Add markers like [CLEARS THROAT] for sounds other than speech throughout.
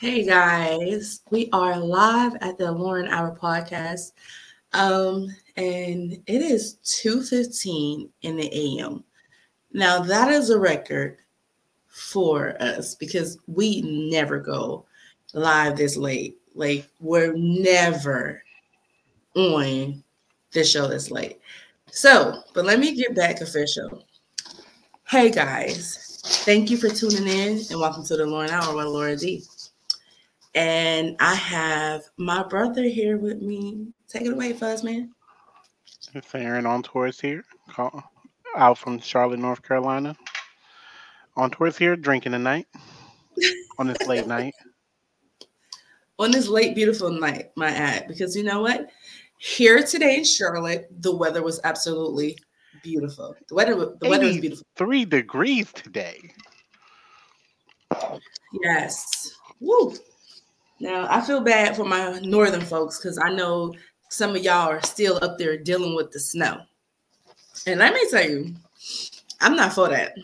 Hey guys, we are live at the Lauren Hour podcast. Um, and it is 2:15 in the AM. Now that is a record for us because we never go live this late. Like we're never on the show this late. So, but let me get back official. Hey guys, thank you for tuning in and welcome to the Lauren Hour with Laura D. And I have my brother here with me. Take it away, Fuzzman. It's Aaron on tours here, call, out from Charlotte, North Carolina. On tours here, drinking tonight on this late [LAUGHS] night. On this late, beautiful night, my ad, because you know what? Here today in Charlotte, the weather was absolutely beautiful. The weather, the weather was beautiful. Three degrees today. Yes. Woo. Now I feel bad for my northern folks because I know some of y'all are still up there dealing with the snow. And let me tell you, I'm not for that.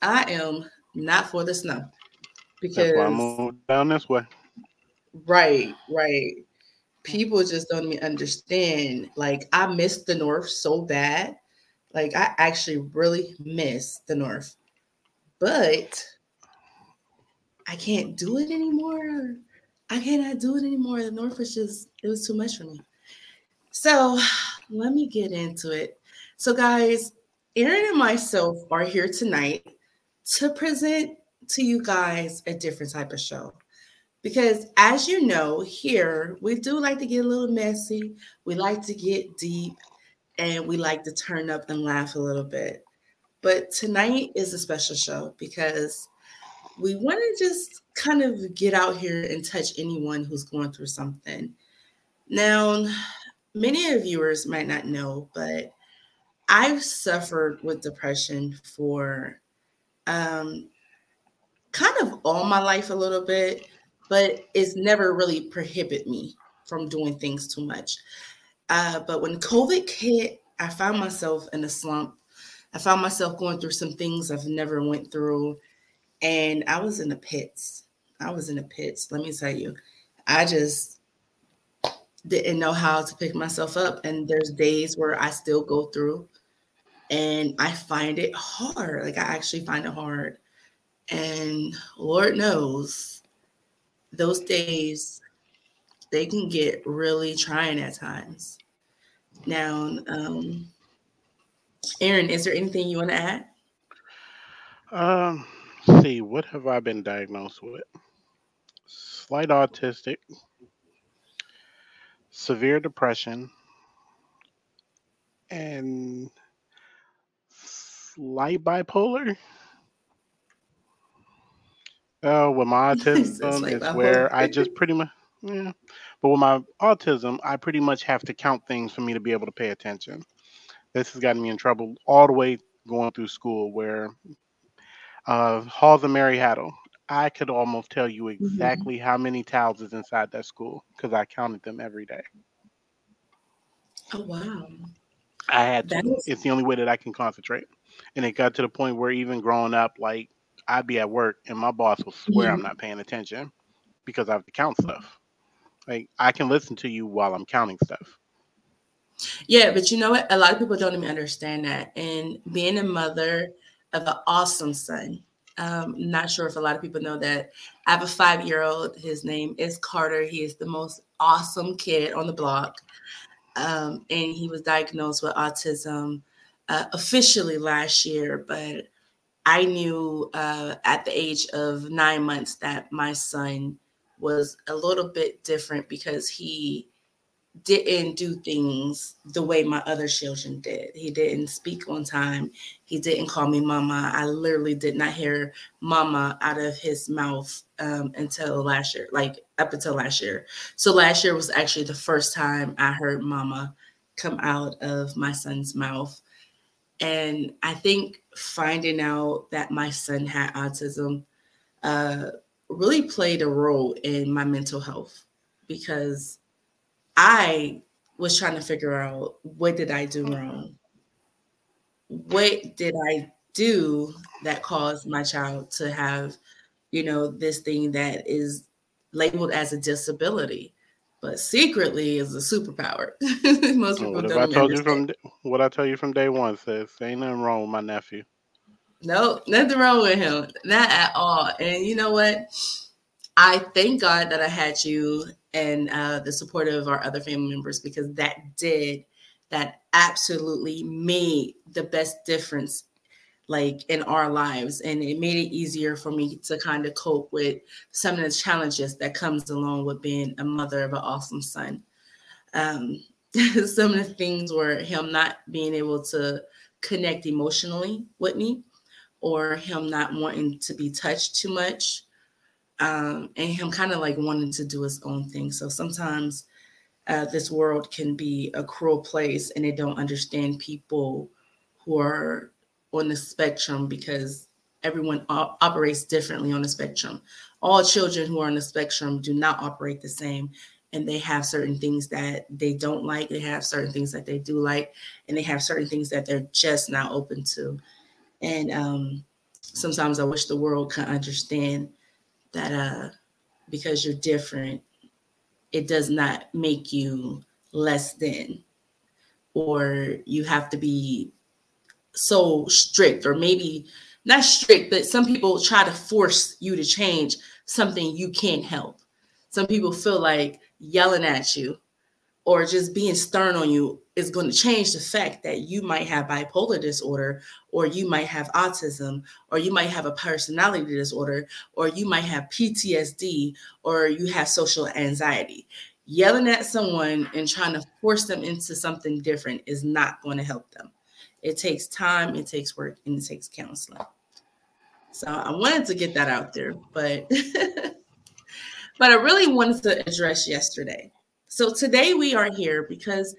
I am not for the snow because I moved down this way. Right, right. People just don't even understand. Like I miss the north so bad. Like I actually really miss the north, but I can't do it anymore. I cannot do it anymore. The North was just, it was too much for me. So let me get into it. So, guys, Aaron and myself are here tonight to present to you guys a different type of show. Because as you know, here we do like to get a little messy, we like to get deep, and we like to turn up and laugh a little bit. But tonight is a special show because we want to just kind of get out here and touch anyone who's going through something. Now, many of viewers might not know, but I've suffered with depression for um, kind of all my life a little bit, but it's never really prohibited me from doing things too much. Uh, but when COVID hit, I found myself in a slump. I found myself going through some things I've never went through and I was in the pits. I was in the pits. Let me tell you, I just didn't know how to pick myself up. And there's days where I still go through and I find it hard. Like I actually find it hard. And Lord knows those days they can get really trying at times. Now, um, Aaron, is there anything you want to add? Um, see, what have I been diagnosed with? Slight autistic, severe depression, and slight bipolar. Oh, with my [LAUGHS] autism, it's where I just pretty much, yeah. But with my autism, I pretty much have to count things for me to be able to pay attention. This has gotten me in trouble all the way going through school, where uh, Halls of Mary Haddle. I could almost tell you mm-hmm. exactly mm-hmm. how many towels is inside that school because I counted them every day. Oh wow! I had to. Is... It's the only way that I can concentrate. And it got to the point where even growing up, like I'd be at work and my boss will swear mm-hmm. I'm not paying attention because I have to count stuff. Like I can listen to you while I'm counting stuff. Yeah, but you know what? A lot of people don't even understand that. And being a mother of an awesome son. Um, not sure if a lot of people know that. I have a five year old. His name is Carter. He is the most awesome kid on the block. Um, and he was diagnosed with autism uh, officially last year, but I knew uh, at the age of nine months that my son was a little bit different because he didn't do things the way my other children did. He didn't speak on time. He didn't call me mama. I literally did not hear mama out of his mouth um, until last year, like up until last year. So last year was actually the first time I heard mama come out of my son's mouth. And I think finding out that my son had autism uh, really played a role in my mental health because I was trying to figure out what did I do wrong? What did I do that caused my child to have, you know, this thing that is labeled as a disability, but secretly is a superpower. [LAUGHS] Most oh, people what don't. I told understand. you from what I tell you from day one says ain't nothing wrong with my nephew. No, nothing wrong with him, not at all. And you know what? I thank God that I had you and uh, the support of our other family members because that did that absolutely made the best difference like in our lives. And it made it easier for me to kind of cope with some of the challenges that comes along with being a mother of an awesome son. Um, [LAUGHS] some of the things were him not being able to connect emotionally with me or him not wanting to be touched too much um, and him kind of like wanting to do his own thing so sometimes uh, this world can be a cruel place and they don't understand people who are on the spectrum because everyone op- operates differently on the spectrum. All children who are on the spectrum do not operate the same. And they have certain things that they don't like, they have certain things that they do like, and they have certain things that they're just not open to. And um, sometimes I wish the world could understand that uh, because you're different, it does not make you less than, or you have to be so strict or maybe not strict but some people try to force you to change something you can't help. Some people feel like yelling at you or just being stern on you is going to change the fact that you might have bipolar disorder or you might have autism or you might have a personality disorder or you might have PTSD or you have social anxiety yelling at someone and trying to force them into something different is not going to help them it takes time, it takes work, and it takes counseling. So I wanted to get that out there, but [LAUGHS] but I really wanted to address yesterday. So today we are here because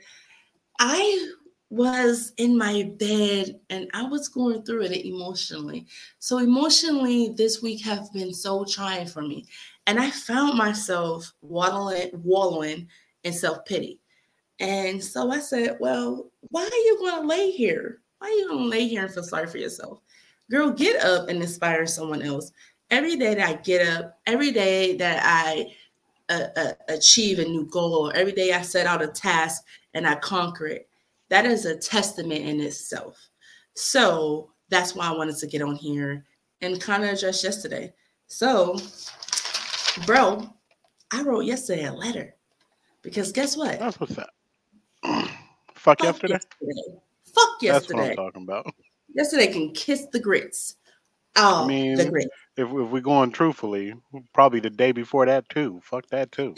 I was in my bed and I was going through it emotionally. So emotionally, this week have been so trying for me, and I found myself wallowing, wallowing in self pity. And so I said, Well, why are you going to lay here? Why are you going to lay here and feel sorry for yourself? Girl, get up and inspire someone else. Every day that I get up, every day that I uh, uh, achieve a new goal, every day I set out a task and I conquer it, that is a testament in itself. So that's why I wanted to get on here and kind of address yesterday. So, bro, I wrote yesterday a letter because guess what? That's what's up. [CLEARS THROAT] Fuck, yesterday? yesterday. Fuck yesterday. That's what I'm talking about. Yesterday can kiss the grits. Oh, I mean, the grits. If, if we're going truthfully, probably the day before that too. Fuck that too.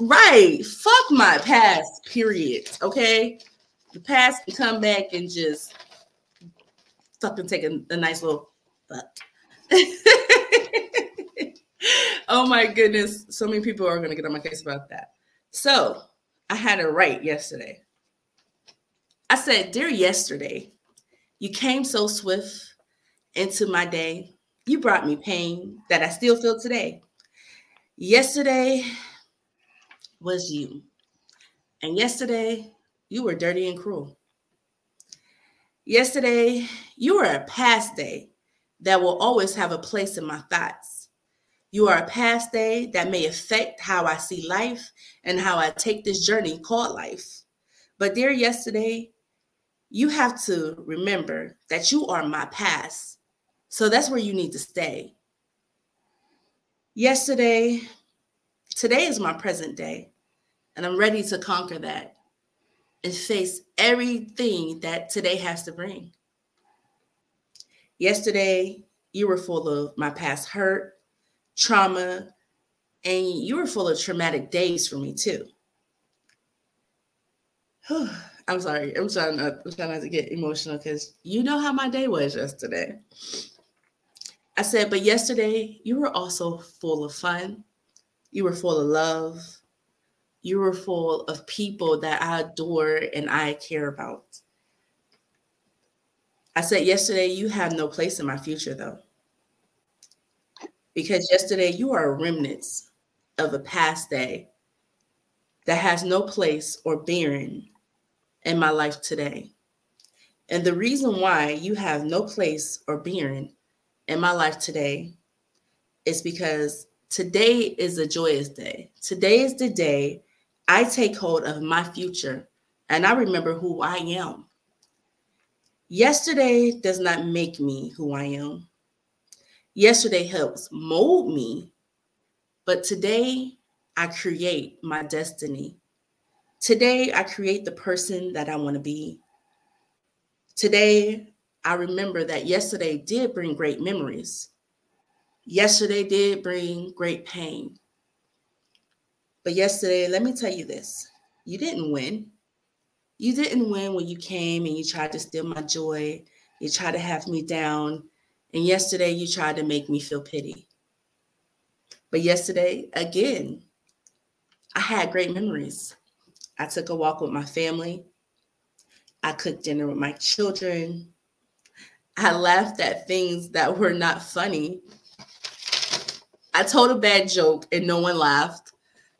Right. Fuck my past, period. Okay. The past can come back and just fucking take a, a nice little fuck. [LAUGHS] oh my goodness. So many people are to get on my case about that. So I had it right yesterday. I said, Dear yesterday, you came so swift into my day. You brought me pain that I still feel today. Yesterday was you. And yesterday, you were dirty and cruel. Yesterday, you were a past day that will always have a place in my thoughts. You are a past day that may affect how I see life and how I take this journey called life. But, dear yesterday, you have to remember that you are my past. So that's where you need to stay. Yesterday, today is my present day, and I'm ready to conquer that and face everything that today has to bring. Yesterday, you were full of my past hurt, trauma, and you were full of traumatic days for me too. [SIGHS] I'm sorry. I'm trying not, I'm trying not to get emotional because you know how my day was yesterday. I said, but yesterday you were also full of fun. You were full of love. You were full of people that I adore and I care about. I said, yesterday you have no place in my future though. Because yesterday you are remnants of a past day that has no place or bearing in my life today. And the reason why you have no place or being in my life today is because Today is a joyous day. Today is the day I take hold of my future and I remember who I am. Yesterday does not make me who I am. Yesterday helps mold me, but today I create my destiny. Today I create the person that I want to be. Today I remember that yesterday did bring great memories. Yesterday did bring great pain. But yesterday, let me tell you this you didn't win. You didn't win when you came and you tried to steal my joy. You tried to have me down. And yesterday, you tried to make me feel pity. But yesterday, again, I had great memories. I took a walk with my family. I cooked dinner with my children. I laughed at things that were not funny. I told a bad joke and no one laughed.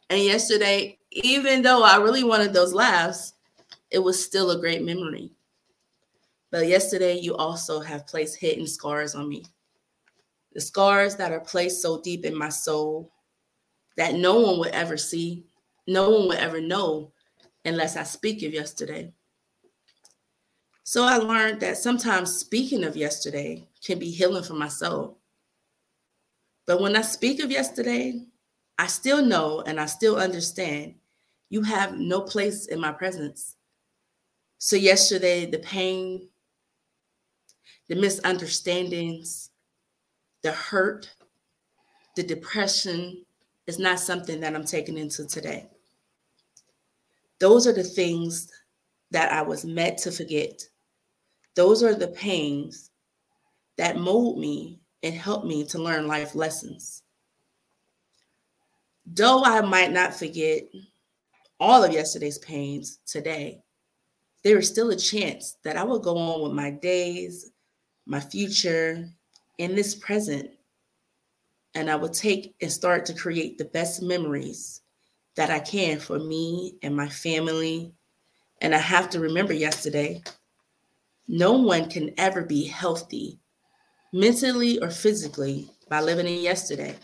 And yesterday, even though I really wanted those laughs, it was still a great memory. But yesterday, you also have placed hidden scars on me. The scars that are placed so deep in my soul that no one would ever see, no one would ever know unless I speak of yesterday. So I learned that sometimes speaking of yesterday can be healing for my soul. But when I speak of yesterday, I still know and I still understand you have no place in my presence. So, yesterday, the pain, the misunderstandings, the hurt, the depression is not something that I'm taking into today. Those are the things that I was meant to forget. Those are the pains that mold me and help me to learn life lessons. Though I might not forget all of yesterday's pains today, there is still a chance that I will go on with my days, my future, in this present, and I will take and start to create the best memories that I can for me and my family. And I have to remember yesterday no one can ever be healthy mentally or physically by living in yesterday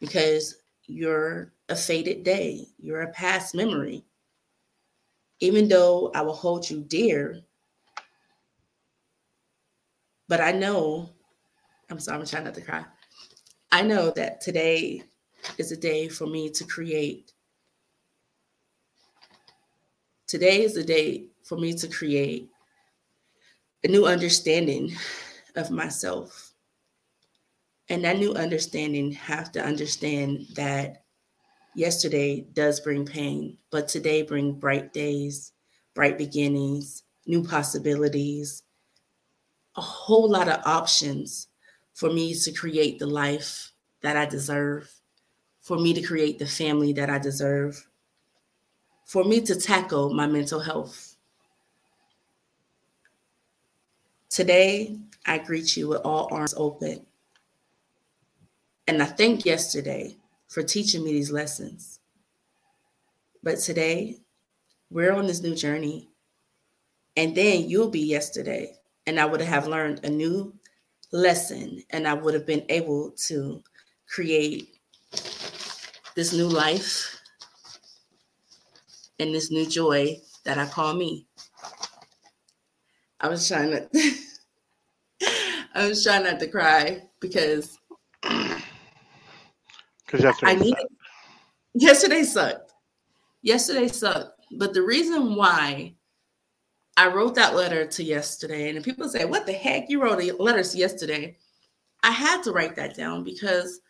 because you're a faded day, you're a past memory. Even though I will hold you dear, but I know, I'm sorry, I'm trying not to cry. I know that today is a day for me to create. Today is a day for me to create a new understanding of myself. And that new understanding have to understand that yesterday does bring pain, but today bring bright days, bright beginnings, new possibilities, a whole lot of options for me to create the life that I deserve, for me to create the family that I deserve, for me to tackle my mental health. Today, I greet you with all arms open. And I thank yesterday for teaching me these lessons. But today, we're on this new journey. And then you'll be yesterday. And I would have learned a new lesson and I would have been able to create this new life and this new joy that I call me. I was trying to [LAUGHS] I was trying not to cry because because yesterday I needed, sucked. yesterday sucked. Yesterday sucked. But the reason why I wrote that letter to yesterday, and people say, What the heck? You wrote a letter to yesterday. I had to write that down because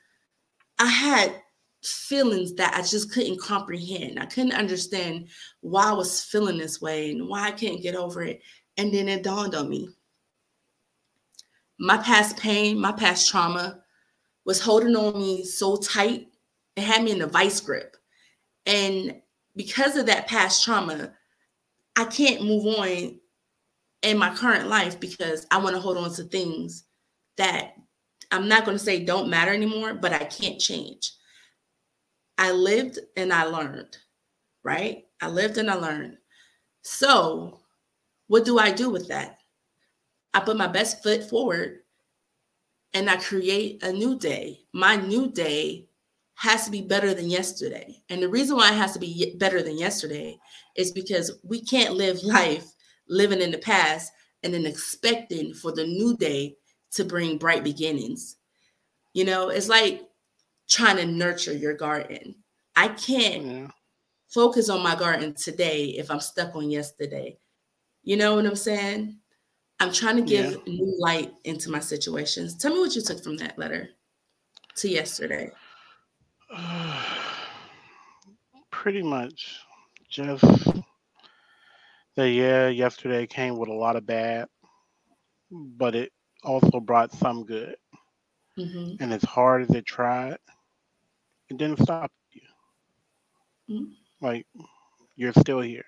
I had feelings that I just couldn't comprehend. I couldn't understand why I was feeling this way and why I couldn't get over it. And then it dawned on me my past pain, my past trauma was holding on me so tight, it had me in a vice grip. And because of that past trauma, I can't move on in my current life because I want to hold on to things that I'm not going to say don't matter anymore, but I can't change. I lived and I learned, right? I lived and I learned. So, what do I do with that? I put my best foot forward and I create a new day. My new day has to be better than yesterday. And the reason why it has to be better than yesterday is because we can't live [LAUGHS] life living in the past and then expecting for the new day to bring bright beginnings. You know, it's like trying to nurture your garden. I can't yeah. focus on my garden today if I'm stuck on yesterday. You know what I'm saying? I'm trying to give yeah. new light into my situations. Tell me what you took from that letter to yesterday. [SIGHS] Pretty much just that, yeah, yesterday came with a lot of bad, but it also brought some good. Mm-hmm. And as hard as it tried, it didn't stop you. Mm-hmm. Like, you're still here.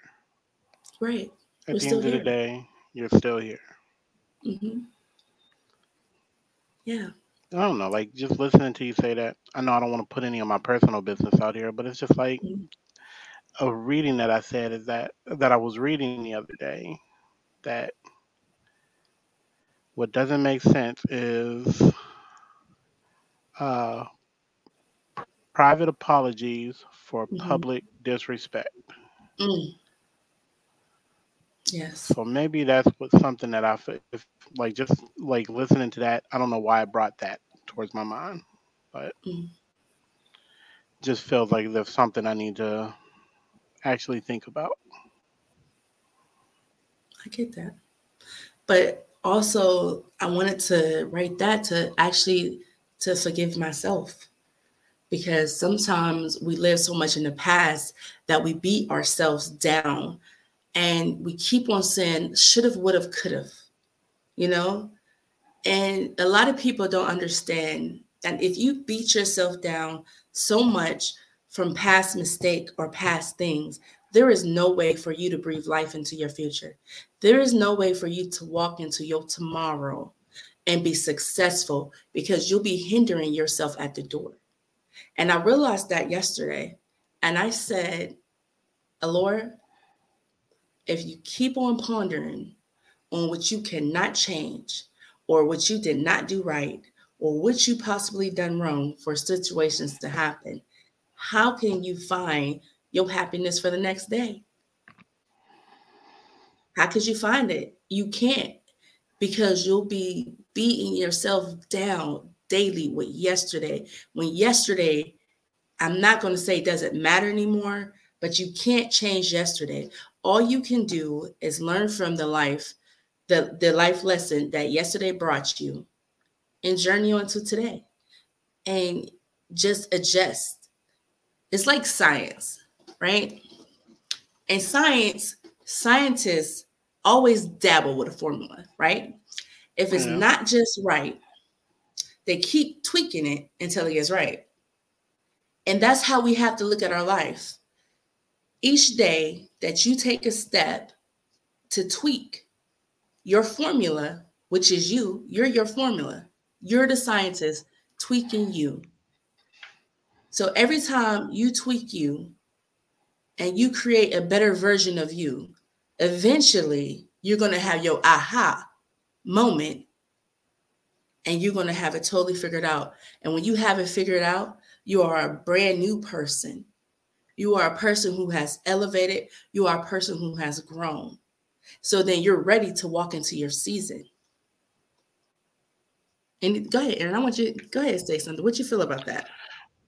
Right. At We're the end of the day, you're still here. Mm-hmm. Yeah. I don't know, like just listening to you say that. I know I don't want to put any of my personal business out here, but it's just like mm-hmm. a reading that I said is that that I was reading the other day that what doesn't make sense is uh, private apologies for mm-hmm. public disrespect. Mm. Yes. So maybe that's what something that I feel if, like just like listening to that. I don't know why I brought that towards my mind, but mm. just feels like there's something I need to actually think about. I get that, but also I wanted to write that to actually to forgive myself because sometimes we live so much in the past that we beat ourselves down and we keep on saying should have, would have, could have, you know? And a lot of people don't understand that if you beat yourself down so much from past mistake or past things, there is no way for you to breathe life into your future. There is no way for you to walk into your tomorrow and be successful because you'll be hindering yourself at the door. And I realized that yesterday. And I said, Alora, if you keep on pondering on what you cannot change or what you did not do right or what you possibly done wrong for situations to happen, how can you find your happiness for the next day? How could you find it? You can't because you'll be beating yourself down daily with yesterday. When yesterday, I'm not going to say doesn't matter anymore, but you can't change yesterday. All you can do is learn from the life, the, the life lesson that yesterday brought you and journey on to today and just adjust. It's like science, right? And science, scientists always dabble with a formula, right? If it's not just right, they keep tweaking it until it gets right. And that's how we have to look at our life. Each day that you take a step to tweak your formula, which is you, you're your formula. You're the scientist tweaking you. So every time you tweak you and you create a better version of you, eventually you're going to have your aha moment and you're going to have it totally figured out. And when you have it figured out, you are a brand new person. You are a person who has elevated, you are a person who has grown. So then you're ready to walk into your season. And go ahead, Aaron. I want you go ahead and say something. What you feel about that?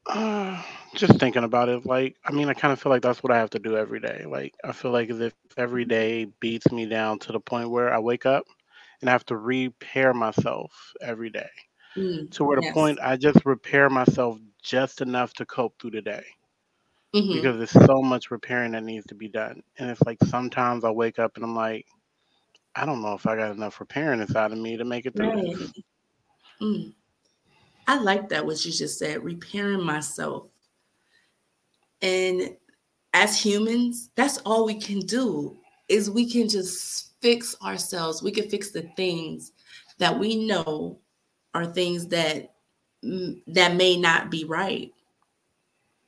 Uh, just thinking about it, like I mean, I kind of feel like that's what I have to do every day. Like I feel like as if every day beats me down to the point where I wake up and I have to repair myself every day. Mm, to where the yes. point I just repair myself just enough to cope through the day. Mm-hmm. Because there's so much repairing that needs to be done. And it's like sometimes I wake up and I'm like, I don't know if I got enough repairing inside of me to make it through. Right. Mm. I like that what you just said, repairing myself. And as humans, that's all we can do is we can just fix ourselves. We can fix the things that we know are things that mm, that may not be right.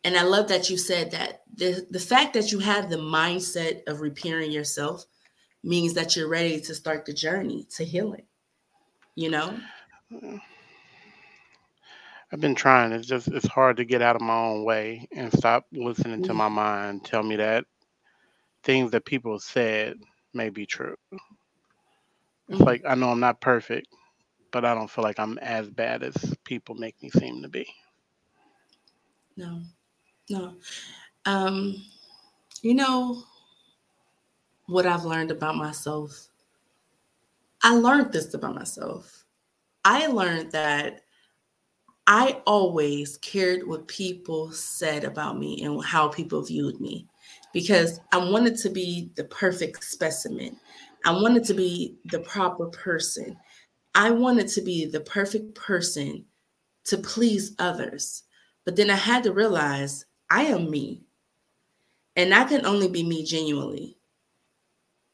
And I love that you said that the, the fact that you have the mindset of repairing yourself means that you're ready to start the journey to healing. You know? I've been trying. It's just it's hard to get out of my own way and stop listening to my mind tell me that things that people said may be true. It's mm-hmm. like I know I'm not perfect, but I don't feel like I'm as bad as people make me seem to be. No. No. Um you know what I've learned about myself. I learned this about myself. I learned that I always cared what people said about me and how people viewed me because I wanted to be the perfect specimen. I wanted to be the proper person. I wanted to be the perfect person to please others. But then I had to realize I am me. And I can only be me genuinely.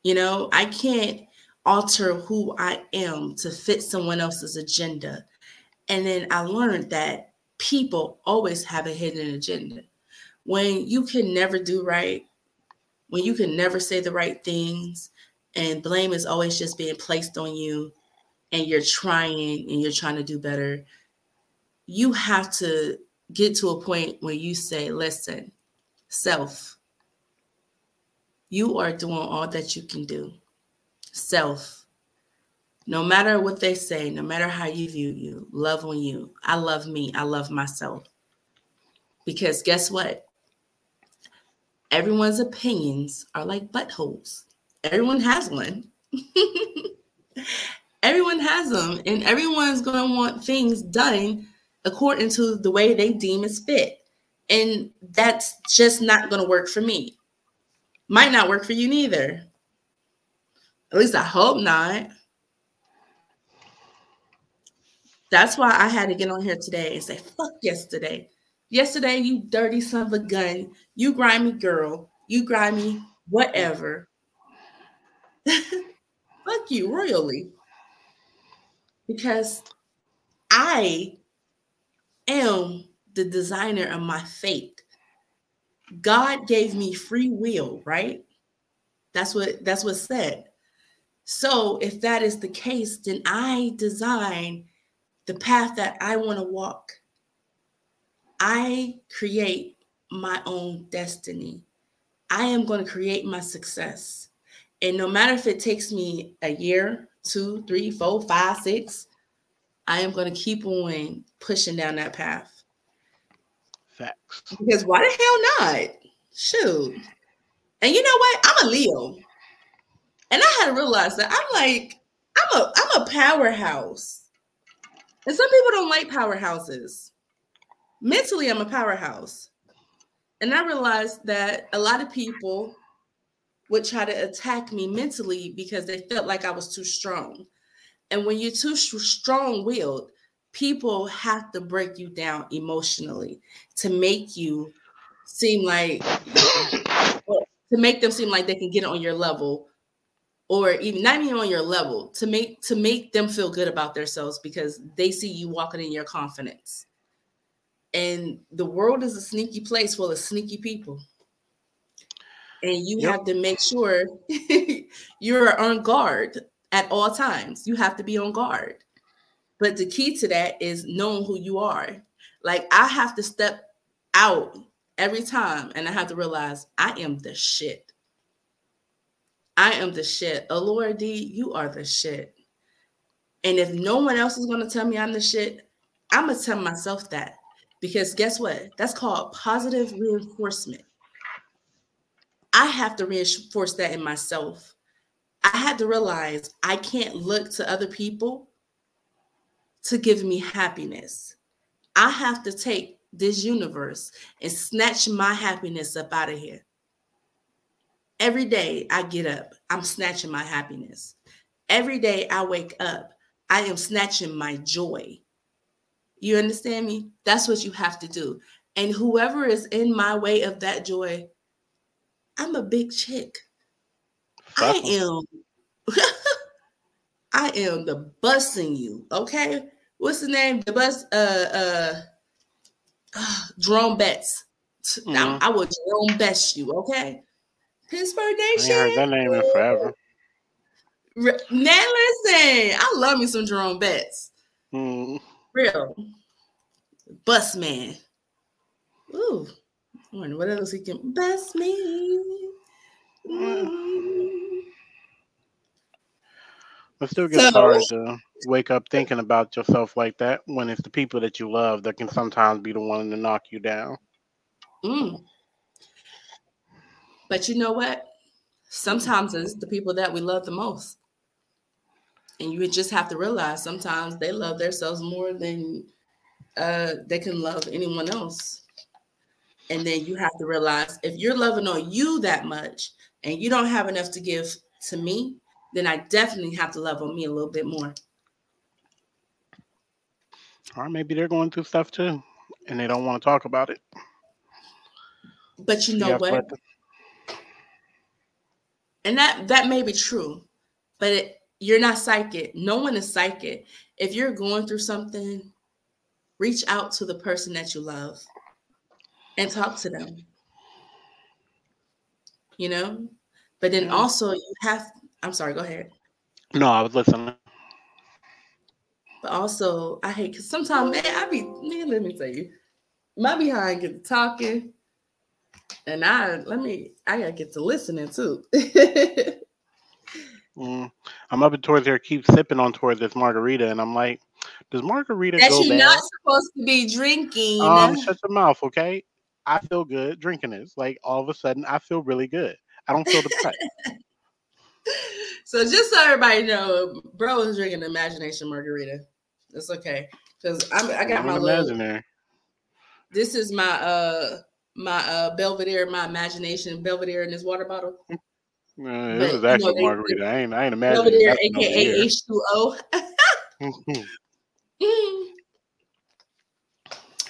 You know, I can't alter who I am to fit someone else's agenda. And then I learned that people always have a hidden agenda. When you can never do right, when you can never say the right things, and blame is always just being placed on you, and you're trying and you're trying to do better, you have to get to a point where you say, listen, self, you are doing all that you can do. Self, no matter what they say, no matter how you view you, love on you. I love me. I love myself. Because guess what? Everyone's opinions are like buttholes. Everyone has one. [LAUGHS] everyone has them, and everyone's going to want things done according to the way they deem is fit. And that's just not going to work for me. Might not work for you neither. At least I hope not. That's why I had to get on here today and say, fuck yesterday. Yesterday, you dirty son of a gun, you grimy girl, you grimy whatever. [LAUGHS] fuck you royally. Because I am the designer of my fate. God gave me free will, right? That's what that's what said. So if that is the case, then I design the path that I want to walk. I create my own destiny. I am going to create my success. And no matter if it takes me a year, two, three, four, five, six, I am going to keep on pushing down that path. Facts. Because why the hell not? Shoot. And you know what? I'm a Leo. And I had to realize that I'm like, I'm a I'm a powerhouse. And some people don't like powerhouses. Mentally, I'm a powerhouse. And I realized that a lot of people would try to attack me mentally because they felt like I was too strong. And when you're too strong willed, people have to break you down emotionally to make you seem like to make them seem like they can get on your level or even not even on your level to make to make them feel good about themselves because they see you walking in your confidence. And the world is a sneaky place full of sneaky people. And you yep. have to make sure [LAUGHS] you're on guard at all times. You have to be on guard but the key to that is knowing who you are like i have to step out every time and i have to realize i am the shit I am the shit. Oh, Allure D, you are the shit. And if no one else is going to tell me I'm the shit, I'm going to tell myself that. Because guess what? That's called positive reinforcement. I have to reinforce that in myself. I had to realize I can't look to other people to give me happiness. I have to take this universe and snatch my happiness up out of here. Every day I get up, I'm snatching my happiness. Every day I wake up, I am snatching my joy. You understand me? That's what you have to do. And whoever is in my way of that joy, I'm a big chick. I am. [LAUGHS] I am the busing you. Okay. What's the name? The bus. Uh. Uh. uh [SIGHS] Jerome Bettis. Mm-hmm. I, I will Jerome Bettis you. Okay. Pittsburgh Nation. I heard that name in forever. Now listen, I love me some Jerome Bettis. Mm. Real. Bus man. Ooh. I wonder what else he can bust me. Mm. But still get so, hard to wake up thinking about yourself like that when it's the people that you love that can sometimes be the one to knock you down. Mm. But you know what? Sometimes it's the people that we love the most. And you just have to realize sometimes they love themselves more than uh, they can love anyone else. And then you have to realize if you're loving on you that much and you don't have enough to give to me, then I definitely have to love on me a little bit more. Or maybe they're going through stuff too and they don't want to talk about it. But you know what? And that that may be true, but it, you're not psychic. No one is psychic. If you're going through something, reach out to the person that you love and talk to them. You know? But then also you have I'm sorry, go ahead. No, I was listening. But also I hate because sometimes man, I be man, let me tell you, my behind get to talking. And I let me I gotta get to listening too. [LAUGHS] mm, I'm up and towards there, keep sipping on towards this margarita, and I'm like, does margarita that go you're bad? not supposed to be drinking? Um, shut your mouth, okay? I feel good drinking this. Like all of a sudden, I feel really good. I don't feel depressed. [LAUGHS] so just so everybody know, bro is drinking imagination margarita. That's okay because I got my imaginary. Little, this is my uh my uh Belvedere, my imagination Belvedere in this water bottle. It was actually you know, margarita. I ain't I ain't imagining. Belvedere, aka H two O. [LAUGHS] [LAUGHS]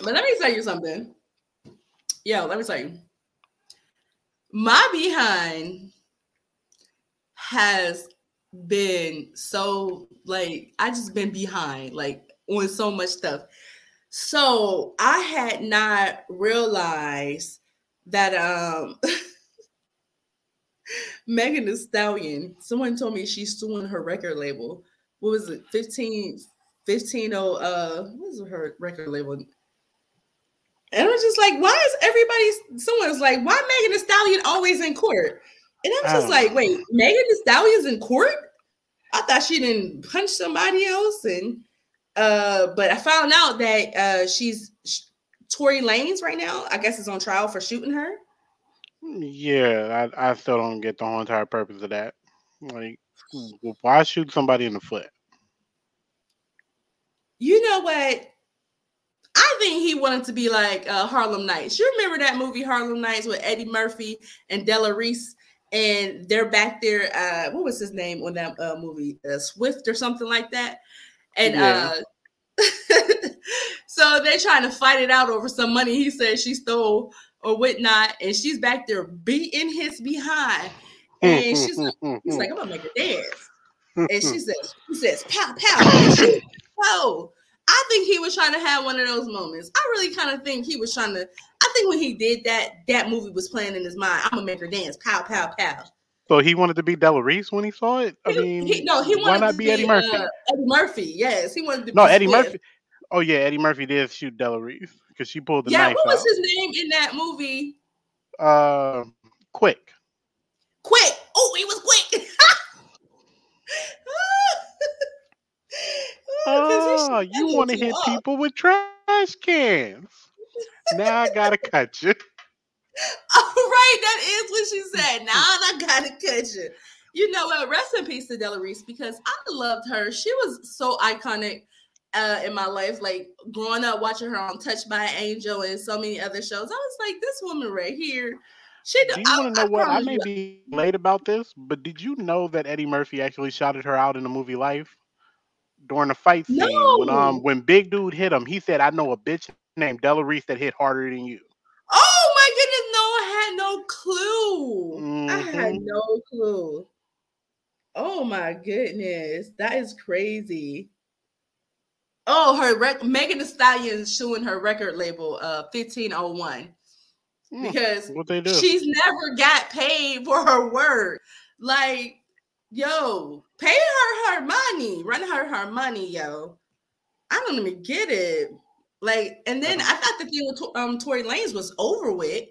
But let me tell you something. Yo, let me tell you. My behind has been so like I just been behind like on so much stuff. So I had not realized that um [LAUGHS] Megan Thee Stallion, someone told me she's suing her record label. What was it? 15 15 oh uh what is her record label? And I was just like, why is everybody someone's like, why Megan Thee Stallion always in court? And I'm just like, wait, Megan Thee Stallion's in court? I thought she didn't punch somebody else and uh, but I found out that uh, she's Tory Lanez right now. I guess is on trial for shooting her. Yeah, I, I still don't get the whole entire purpose of that. Like, why shoot somebody in the foot? You know what? I think he wanted to be like uh, Harlem Nights. You remember that movie Harlem Nights with Eddie Murphy and Della Reese, and they're back there. Uh, what was his name on that uh, movie? Uh, Swift or something like that. And yeah. uh [LAUGHS] so they're trying to fight it out over some money he said she stole or whatnot, and she's back there beating his behind. And she's like, he's like, I'm gonna make her dance. [LAUGHS] And she says, he says, pow, pow, pow. I think he was trying to have one of those moments. I really kind of think he was trying to. I think when he did that, that movie was playing in his mind. I'm gonna make her dance, pow, pow, pow. So he wanted to be Della Reese when he saw it. I mean, he, no, he wanted why not to be Eddie Murphy? Uh, Eddie Murphy, yes, he wanted to. No, Eddie Murphy. Oh yeah, Eddie Murphy did shoot Della Reese because she pulled the yeah, knife. Yeah, what was out. his name in that movie? Uh, quick. Quick. Oh, he was quick. [LAUGHS] [LAUGHS] oh, you want to hit up. people with trash cans? now I gotta [LAUGHS] cut you. All right, that is what she said. Now [LAUGHS] I gotta cut you. You know what? Rest in peace to Della Reese because I loved her. She was so iconic uh, in my life. Like growing up, watching her on Touched by an Angel and so many other shows. I was like, this woman right here. She, do you want to know I what? I may you. be late about this, but did you know that Eddie Murphy actually shouted her out in the movie Life during the fight scene no. when um when Big Dude hit him? He said, "I know a bitch named Della Reese that hit harder than you." Oh my goodness! No, I had no clue. Mm-hmm. I had mm-hmm. no clue. Oh my goodness, that is crazy. Oh, her rec- Megan Thee Stallion showing her record label, uh, fifteen oh one, hmm, because what they do? She's never got paid for her work. Like, yo, pay her her money, run her her money, yo. I don't even get it. Like, and then I thought the thing with um Tory Lanez was over with.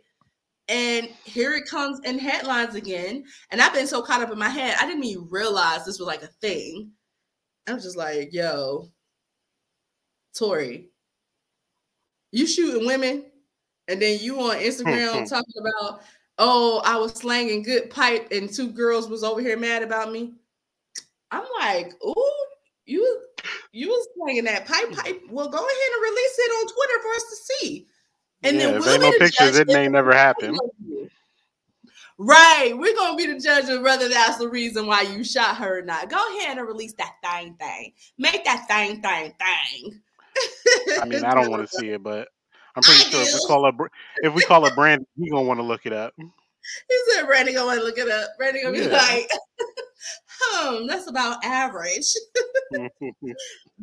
And here it comes in headlines again. And I've been so caught up in my head, I didn't even realize this was like a thing. I was just like, yo, Tory, you shooting women, and then you on Instagram [LAUGHS] talking about, oh, I was slanging good pipe, and two girls was over here mad about me. I'm like, ooh, you you was slanging that pipe pipe. Well, go ahead and release it on Twitter for us to see. And yeah, then we'll no pictures, it may never happen. Right. We're gonna be the judge of whether that's the reason why you shot her or not. Go ahead and release that thing thing. Make that thing thing thing. I mean, [LAUGHS] I don't want to see it, but I'm pretty I sure do. if we call up if we call up Brandon, he's gonna want to look it up. He said Brandon gonna want to look it up. Brandon gonna be yeah. like, [LAUGHS] hmm, that's about average. [LAUGHS]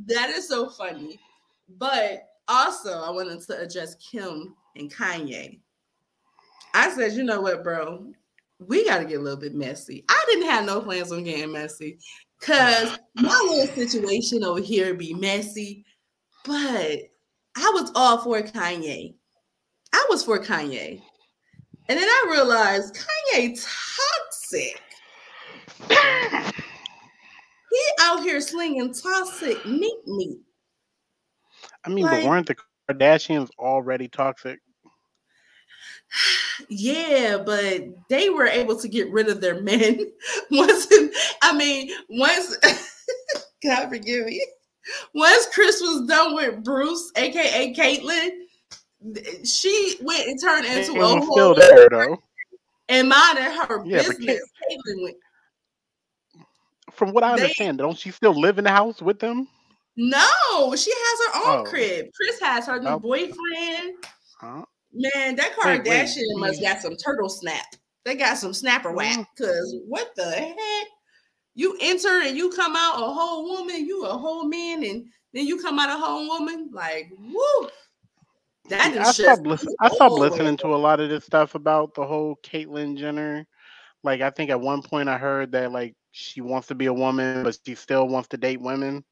that is so funny. But also, I wanted to address Kim and Kanye. I said, you know what, bro? We got to get a little bit messy. I didn't have no plans on getting messy because my little situation over here be messy, but I was all for Kanye. I was for Kanye. And then I realized Kanye toxic. he out here slinging toxic meat meat. I mean, like, but weren't the Kardashians already toxic? [SIGHS] Yeah, but they were able to get rid of their men [LAUGHS] once. I mean, once [LAUGHS] God forgive me. Once Kris was done with Bruce, aka Caitlyn, she went and turned into it a whole still there though. And minding her yeah, business. Caitlyn went. From what I understand, don't she still live in the house with them? No, she has her own oh. crib. Kris has her new oh. boyfriend. Huh? Man, that Kardashian wait, wait. must mm. got some turtle snap. They got some snapper whack. Mm. Cause what the heck? You enter and you come out a whole woman. You a whole man, and then you come out a whole woman. Like woo. That I stopped, listen, I stopped listening to a lot of this stuff about the whole Caitlyn Jenner. Like I think at one point I heard that like she wants to be a woman, but she still wants to date women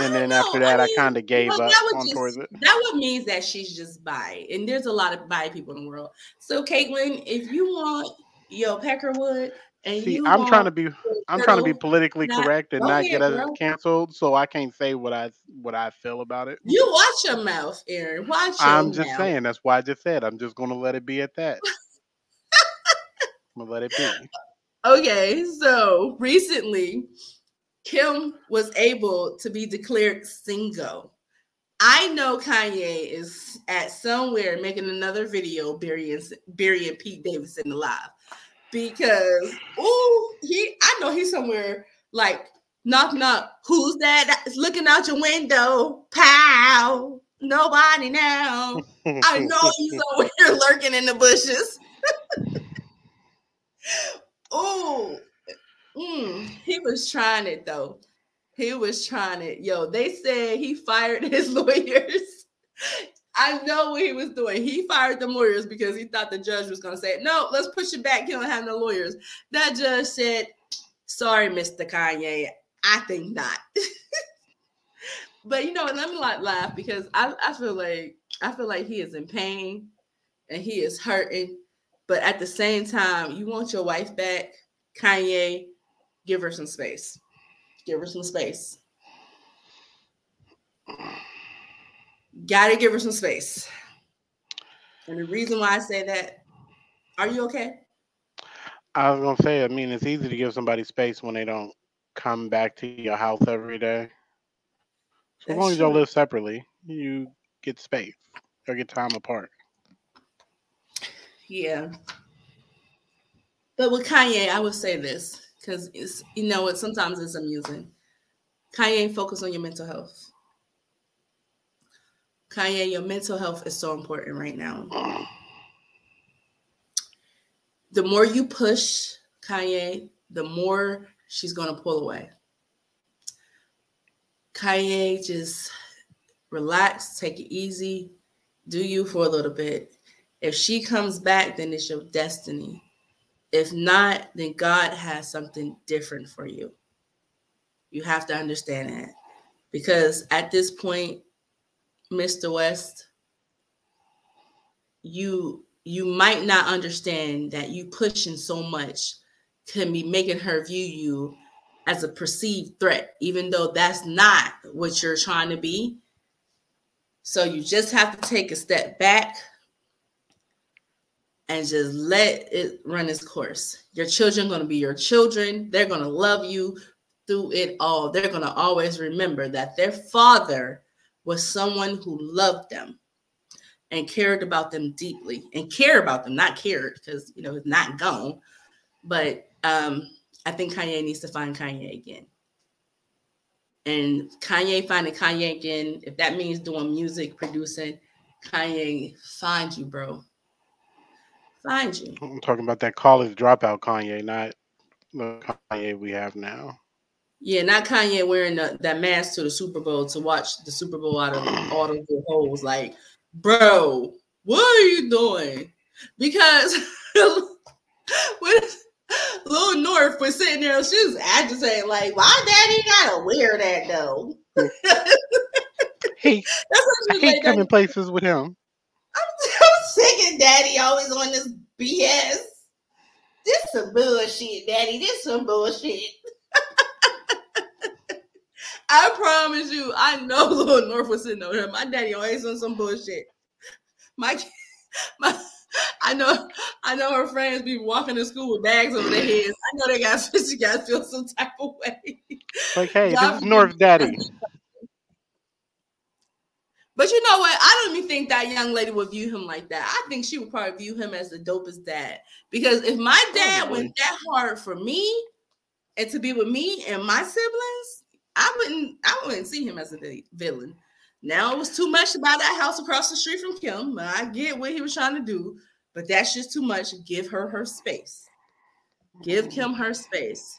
and then know. after that, I, mean, I kind of gave well, up on just, towards it. That would means that she's just bi, and there's a lot of bi people in the world. So, Caitlyn, if you want your Peckerwood, and See, I'm trying to be, I'm trying to be politically not, correct and not ahead, get us canceled, so I can't say what I what I feel about it. You watch your mouth, Aaron. Watch. Your mouth. I'm just mouth. saying. That's why I just said I'm just going to let it be at that. I'm gonna let it be. [LAUGHS] Okay, so recently Kim was able to be declared single. I know Kanye is at somewhere making another video burying burying Pete Davidson alive because oh he I know he's somewhere like knock knock who's that that's looking out your window pow nobody now I know he's [LAUGHS] somewhere [LAUGHS] lurking in the bushes [LAUGHS] oh Mm, he was trying it though. He was trying it. Yo, they said he fired his lawyers. I know what he was doing. He fired the lawyers because he thought the judge was going to say, no, let's push it back. He don't have no lawyers. That judge said, sorry, Mr. Kanye. I think not. [LAUGHS] but you know, what? let me like laugh because I, I feel like I feel like he is in pain and he is hurting. But at the same time, you want your wife back, Kanye give her some space. Give her some space. Gotta give her some space. And the reason why I say that, are you okay? I was gonna say, I mean, it's easy to give somebody space when they don't come back to your house every day. So as long as y'all live separately, you get space or get time apart. Yeah. But with Kanye, I would say this because it's you know it sometimes it's amusing. Kanye, focus on your mental health. Kanye, your mental health is so important right now. The more you push Kanye, the more she's gonna pull away. Kanye, just relax, take it easy, do you for a little bit. If she comes back, then it's your destiny. If not, then God has something different for you. You have to understand that. because at this point, Mr. West, you you might not understand that you pushing so much can be making her view you as a perceived threat, even though that's not what you're trying to be. So you just have to take a step back and just let it run its course. Your children going to be your children. They're going to love you through it all. They're going to always remember that their father was someone who loved them and cared about them deeply and care about them, not cared because you know it's not gone. But um, I think Kanye needs to find Kanye again. And Kanye finding Kanye again, if that means doing music, producing, Kanye, find you, bro. Find you. I'm talking about that college dropout Kanye, not the Kanye we have now. Yeah, not Kanye wearing the, that mask to the Super Bowl to watch the Super Bowl out of all the holes. Like, bro, what are you doing? Because [LAUGHS] when Lil North was sitting there, she was agitating, like, why daddy gotta wear that though? hey, I hate like, coming places with him. I'm, [LAUGHS] I'm sick of daddy always on this BS. This some bullshit, daddy. This some bullshit. I promise you, I know [LAUGHS] Lil North was sitting over here. My daddy always on some bullshit. My, [LAUGHS] my, I know, I know her friends be walking to school with bags over their heads. I know they got, [LAUGHS] you guys feel some type of way. Like, hey, this is North Daddy. But you know what? I don't even think that young lady would view him like that. I think she would probably view him as the dopest dad. Because if my dad oh, went that hard for me and to be with me and my siblings, I wouldn't I wouldn't see him as a villain. Now it was too much about that house across the street from Kim. I get what he was trying to do, but that's just too much. Give her her space. Give Kim her space.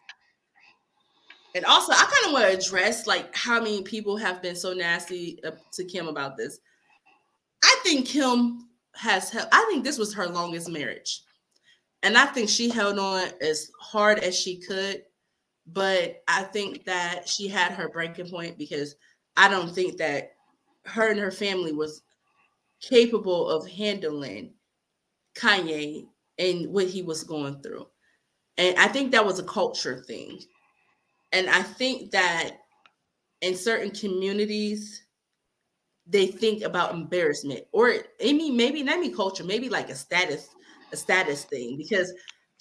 And also, I kind of want to address like how many people have been so nasty to Kim about this. I think Kim has. I think this was her longest marriage, and I think she held on as hard as she could but I think that she had her breaking point because I don't think that her and her family was capable of handling Kanye and what he was going through. And I think that was a culture thing. And I think that in certain communities, they think about embarrassment or maybe maybe not even culture, maybe like a status, a status thing. Because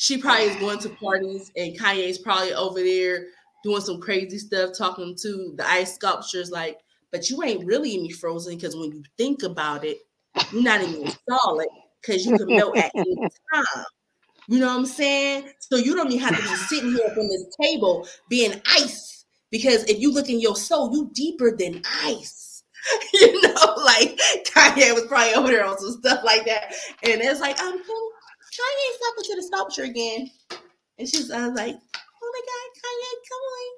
she probably is going to parties and Kanye's probably over there doing some crazy stuff, talking to the ice sculptures, like, but you ain't really in me frozen because when you think about it, you're not even solid because you can melt at any time. You know what I'm saying? So you don't even have to be sitting here on this table being ice because if you look in your soul, you deeper than ice. [LAUGHS] you know, like Kanye was probably over there on some stuff like that, and it's like, I'm Kanye's talking to the sculpture again. And she's uh, like, oh my God, Kanye, come on.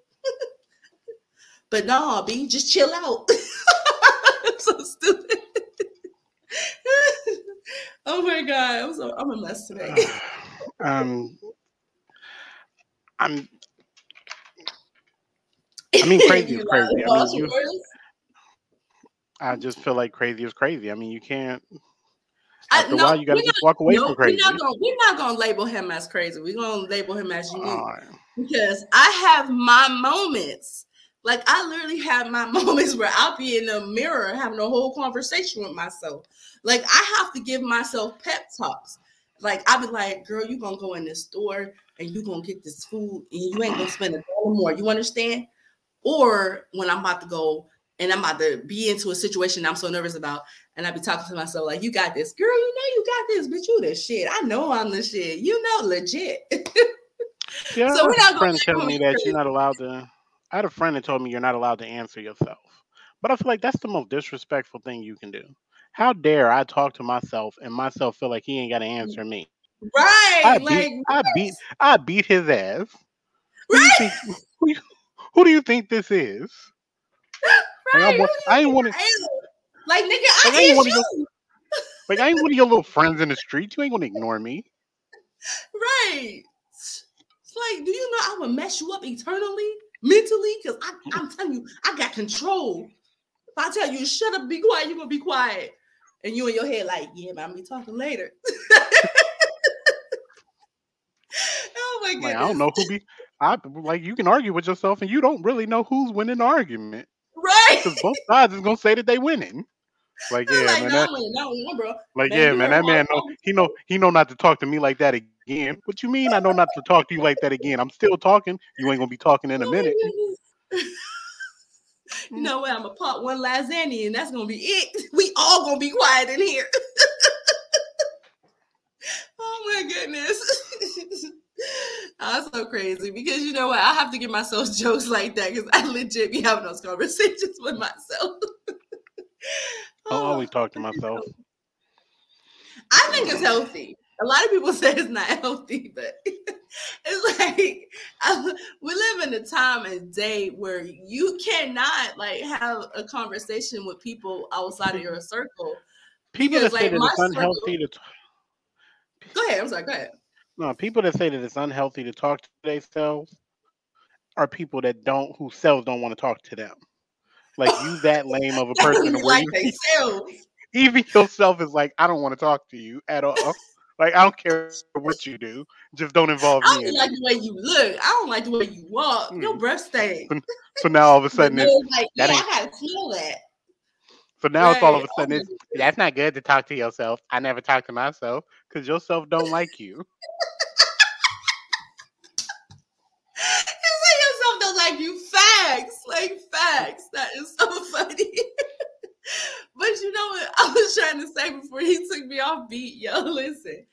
[LAUGHS] but no, B, just chill out. I'm [LAUGHS] so stupid. [LAUGHS] oh my God, I'm so I'm a mess today. um, I'm. I mean, crazy is crazy. I, mean, you, I just feel like crazy is crazy. I mean, you can't. After no, a while, you got to just walk away no, from crazy. We're not, gonna, we're not gonna label him as crazy. We're gonna label him as unique right. because I have my moments. Like I literally have my [LAUGHS] moments where I'll be in the mirror having a whole conversation with myself. Like I have to give myself pep talks. Like I'll be like, "Girl, you gonna go in this store and you gonna get this food and you ain't gonna spend a dollar more." You understand? Or when I'm about to go and I'm about to be into a situation I'm so nervous about, and I be talking to myself like, "You got this, girl. You know you got this, but you the shit. I know I'm the shit. You know, legit." yeah, [LAUGHS] so we're not friend telling me that you're not allowed to. I had a friend that told me you're not allowed to answer yourself, but I feel like that's the most disrespectful thing you can do. How dare I talk to myself and myself feel like he ain't got to mm. answer me? Right. I beat, like, I beat, I beat his ass. Who right. Do think, who, who, do you think this is? Right. Like, I, I ain't want to. Like, nigga, I, like, I ain't one you. Of [LAUGHS] your, like, I ain't one of your little friends in the street. You ain't gonna ignore me. Right. It's like, do you know I would mess you up eternally? mentally? Because I'm telling you, I got control. If I tell you shut up, be quiet, you're gonna be quiet. And you in your head, like, yeah, but I'm be talking later. [LAUGHS] oh my goodness. Like, I don't know who be I like you can argue with yourself and you don't really know who's winning the argument. Right. Because both sides is gonna say that they winning. Like, yeah, like, man. No, that, no, no, bro. Like, man, yeah, man, that man know he know he know not to talk to me like that again. What you mean I know not to talk to you like that again? I'm still talking. You ain't gonna be talking in a minute. [LAUGHS] you mm. know what? I'm gonna pop one lasagna and that's gonna be it. [LAUGHS] We all gonna be quiet in here. [LAUGHS] oh my goodness. [LAUGHS] I'm so crazy because you know what? I have to give myself [LAUGHS] jokes like that because I legit be having those conversations with myself. I always talk to myself. I think it's healthy. A lot of people [LAUGHS] say it's not healthy, but it's like I, we live in a time and day where you cannot like have a conversation with people outside of your mm-hmm. circle. People that say that it's unhealthy circle, to. Go ahead. I'm sorry. Go ahead. No, people that say that it's unhealthy to talk to themselves are people that don't whose selves don't want to talk to them. Like you that [LAUGHS] lame of a person where like you, [LAUGHS] even yourself is like, I don't want to talk to you at all. Like I don't care what you do, just don't involve I don't me. like the way you look. I don't like the way you walk. Mm. Your breath stinks. So, so, now all of a sudden, it's, like, yeah, I gotta feel that. So now right. it's all of a sudden it's [LAUGHS] that's not good to talk to yourself. I never talk to myself because yourself don't like you. [LAUGHS] you say yourself don't like you. Facts, like facts. That is so [LAUGHS] funny. but you know what I was trying to say before he took me off beat, yo. Listen,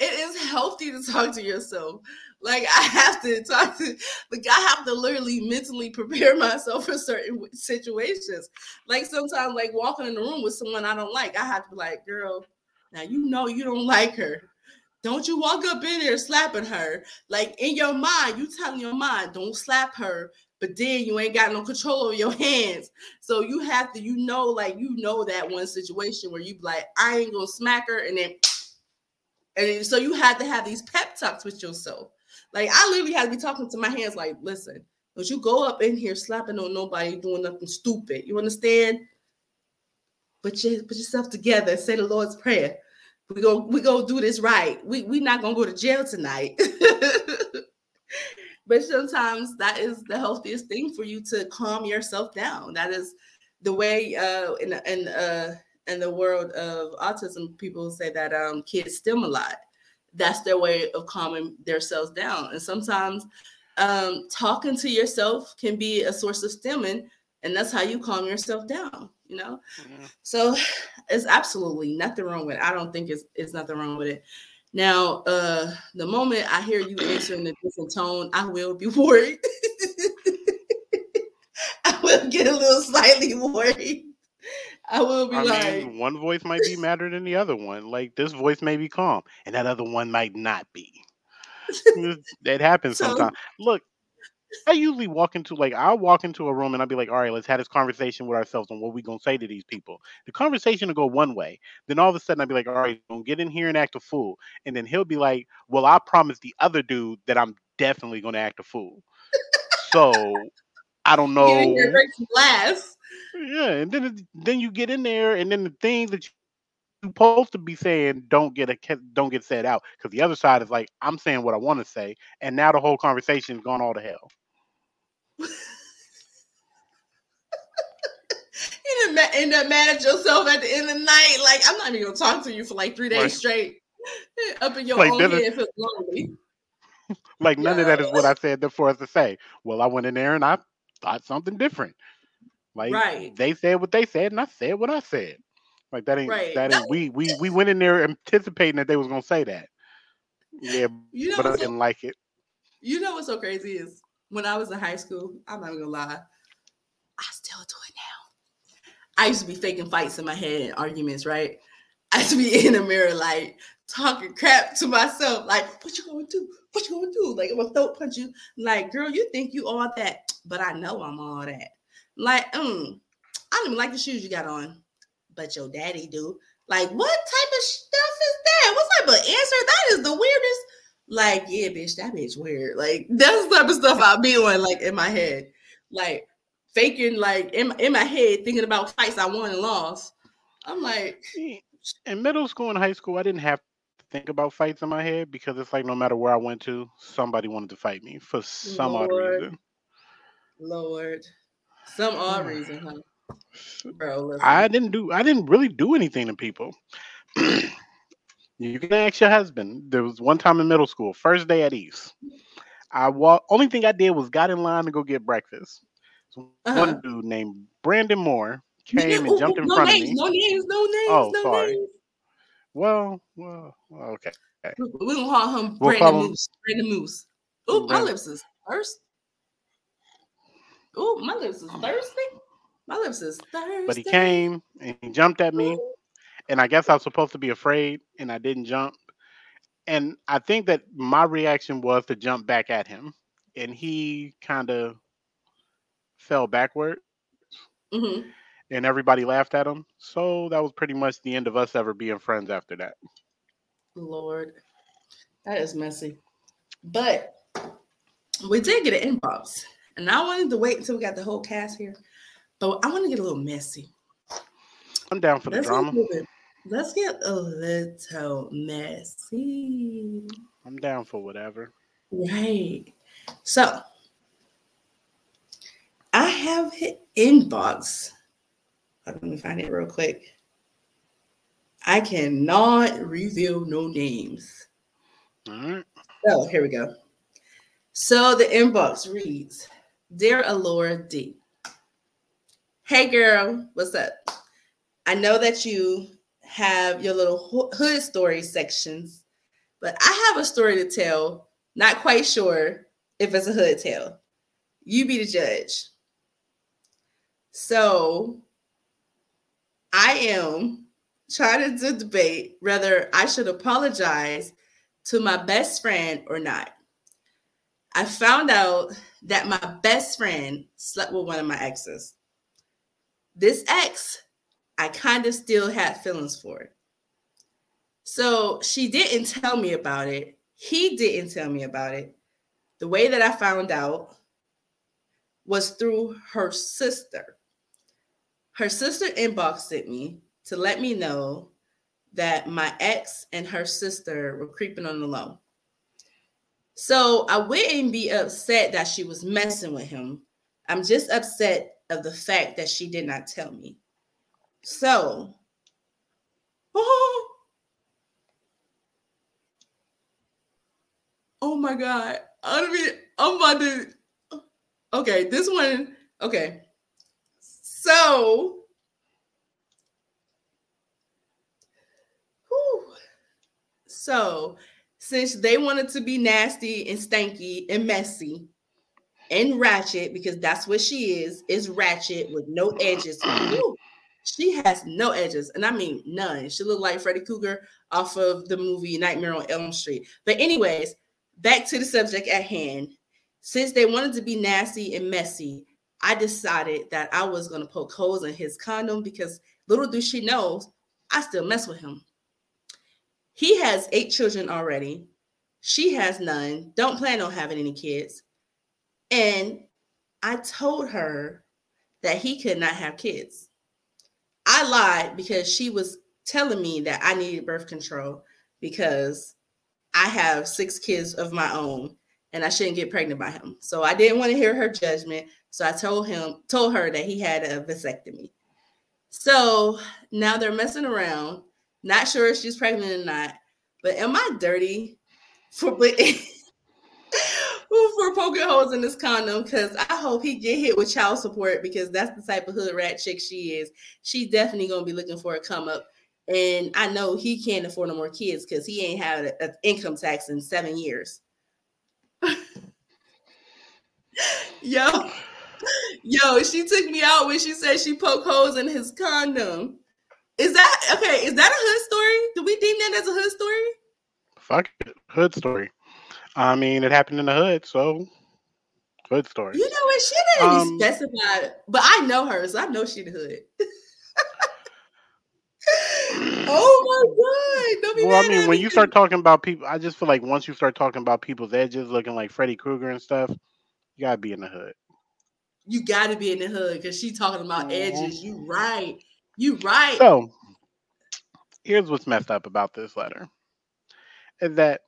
it is healthy to talk to yourself. Like I have to talk to, like I have to literally mentally prepare [LAUGHS] myself for certain situations. Like sometimes, like walking in the room with someone I don't like, I have to be like, girl, now you know you don't like her. Don't you walk up in there slapping her. Like in your mind, you telling your mind, don't slap her, but then you ain't got no control over your [LAUGHS] hands. So you have to, you know, like you know that one situation where you be like, I ain't gonna smack her, and then and so you had to have these pep talks with yourself. Like I literally had to be talking to my hands, like, listen, don't you go up in here slapping on nobody doing nothing stupid. You understand? But you put yourself together and say the Lord's Prayer. We go, we go do this right. We we not gonna go to jail tonight. [LAUGHS] but sometimes that is the healthiest thing for you to calm yourself down. That is the way uh in in uh in the world of autism, people say that um kids stimuli that's their way of calming themselves down. And sometimes um, talking to yourself can be a source of stimming, and that's how you calm yourself down. You know, mm-hmm. so [SIGHS] it's absolutely nothing wrong with it. I don't think it's it's nothing wrong with it. Now, uh, the moment I hear you answer in a different tone, I will be [LAUGHS] worried. [LAUGHS] I will get a little slightly worried. I will be I like, mean, one voice might be madder than the other one. Like this voice may be calm, and that other one might not be. that happens so, sometimes. Look, I usually walk into like I'll walk into a room and I'll be like, all right, let's have this conversation with ourselves on what we're gonna say to these people. The conversation will go one way. Then all of a sudden I'll be like, all right, don't get in here and act a fool. And then he'll be like, Well, I promised the other dude that I'm definitely gonna act a fool. so I don't [LAUGHS] know. Glass. Yeah, and then then you get in there, and then the things that you're supposed to be saying don't get a don't get said out because the other side is like, I'm saying what I want to say, and now the whole conversation's gone all to hell. [LAUGHS] you end up mad at yourself at the end of the night. Like, I'm not even gonna talk to you for like three days straight. [LAUGHS] Up in your like, own head, feels lonely. [LAUGHS] Like none yeah. of that is what I said for us to say. Well, I went in there and I thought something different. Like right. they said what they said, and I said what I said. Like that ain't right. that ain't we we we went in there anticipating that they was gonna say that. Yeah, you know but I didn't so, like it. You know what's so crazy is when I was in high school, I'm not gonna lie, I still do it now. I used to be faking fights in my head and arguments, right? I used to be in the mirror like talking crap to myself, like, what you gonna do? What you gonna do? Like I'm gonna throat punch you. Like, girl, you think you all that, but I know I'm all that. Like, mm, I don't even like the shoes you got on, but your daddy do. Like, what type of stuff is that? What type of answer? That is the weirdest. like, yeah, bitch, that bitch weird. Like that's the type of stuff I'll be on like in my head. Like faking like in, in my head, thinking about fights I won and lost. I'm like in middle school and high school, I didn't have to think about fights in my head because it's like no matter where I went to, somebody wanted to fight me for some Lord, odd reason. Lord. Some odd reason, huh? Bro, listen. I didn't do I didn't really do anything to people. [CLEARS THROAT] You can ask your husband. There was one time in middle school, first day at East. I walk. Only thing I did was got in line to go get breakfast. So uh-huh. One dude named Brandon Moore came and jumped in no front names, of me. No names, no names. Oh, no sorry. Names. Well, well, okay. We gonna call him we'll Brandon call Moose. Brandon Moose. Oh, my lips is thirsty. Oh, my lips is thirsty. My lips is thirsty. But he came and he jumped at me. Ooh and I guess I was supposed to be afraid, and I didn't jump. And I think that my reaction was to jump back at him, and he kind of fell backward, mm-hmm. and everybody laughed at him. So that was pretty much the end of us ever being friends after that. Lord, that is messy, but we did get an inbox, and I wanted to wait until we got the whole cast here, but I want to get a little messy. I'm down for the Let's drama. Let's get a little messy. I'm down for whatever. Right. So I have hit inbox. Let me find it real quick. I cannot reveal no names. All right. So here we go. So the inbox reads Dear Alora D. Hey girl, what's up? I know that you have your little hood story sections, but I have a story to tell. Not quite sure if it's a hood tale. You be the judge. So I am trying to debate whether I should apologize to my best friend or not. I found out that my best friend slept with one of my exes. This ex I kind of still had feelings for. So she didn't tell me about it. He didn't tell me about it. The way that I found out was through her sister. Her sister inboxed me to let me know that my ex and her sister were creeping on the low. So I wouldn't be upset that she was messing with him. I'm just upset of the fact that she did not tell me. So, oh, [LAUGHS] oh my God. I mean, I'm about to. Okay, this one. Okay. So, whew, so since they wanted to be nasty and stanky and messy and ratchet, because that's what she is, is ratchet with no edges. [CLEARS THROAT] She has no edges, and I mean none. She looked like Freddy Krueger off of the movie Nightmare on Elm Street. But, anyways, back to the subject at hand. Since they wanted to be nasty and messy, I decided that I was going to poke holes in his condom because little do she knows, I still mess with him. He has eight children already. She has none. Don't plan on having any kids. And I told her that he could not have kids. I lied because she was telling me that I needed birth control because I have six kids of my own and I shouldn't get pregnant by him. So I didn't want to hear her judgment. So I told him, told her that he had a vasectomy. So now they're messing around. Not sure if she's pregnant or not. But am I dirty for [LAUGHS] for poking holes in this condom because I hope he get hit with child support because that's the type of hood rat chick she is. She's definitely gonna be looking for a come up. And I know he can't afford no more kids because he ain't had an income tax in seven years. [LAUGHS] yo, yo, she took me out when she said she poked holes in his condom. Is that okay? Is that a hood story? Do we deem that as a hood story? Fuck it, hood story. I mean, it happened in the hood, so hood story. You know what? She didn't um, specify, but I know her, so I know she the hood. [LAUGHS] oh my god! well, I mean, when you start talking about people, I just feel like once you start talking about people's edges, looking like Freddy Krueger and stuff, you gotta be in the hood. You gotta be in the hood because she talking about mm-hmm. edges. You right. You right. So here's what's messed up about this letter is that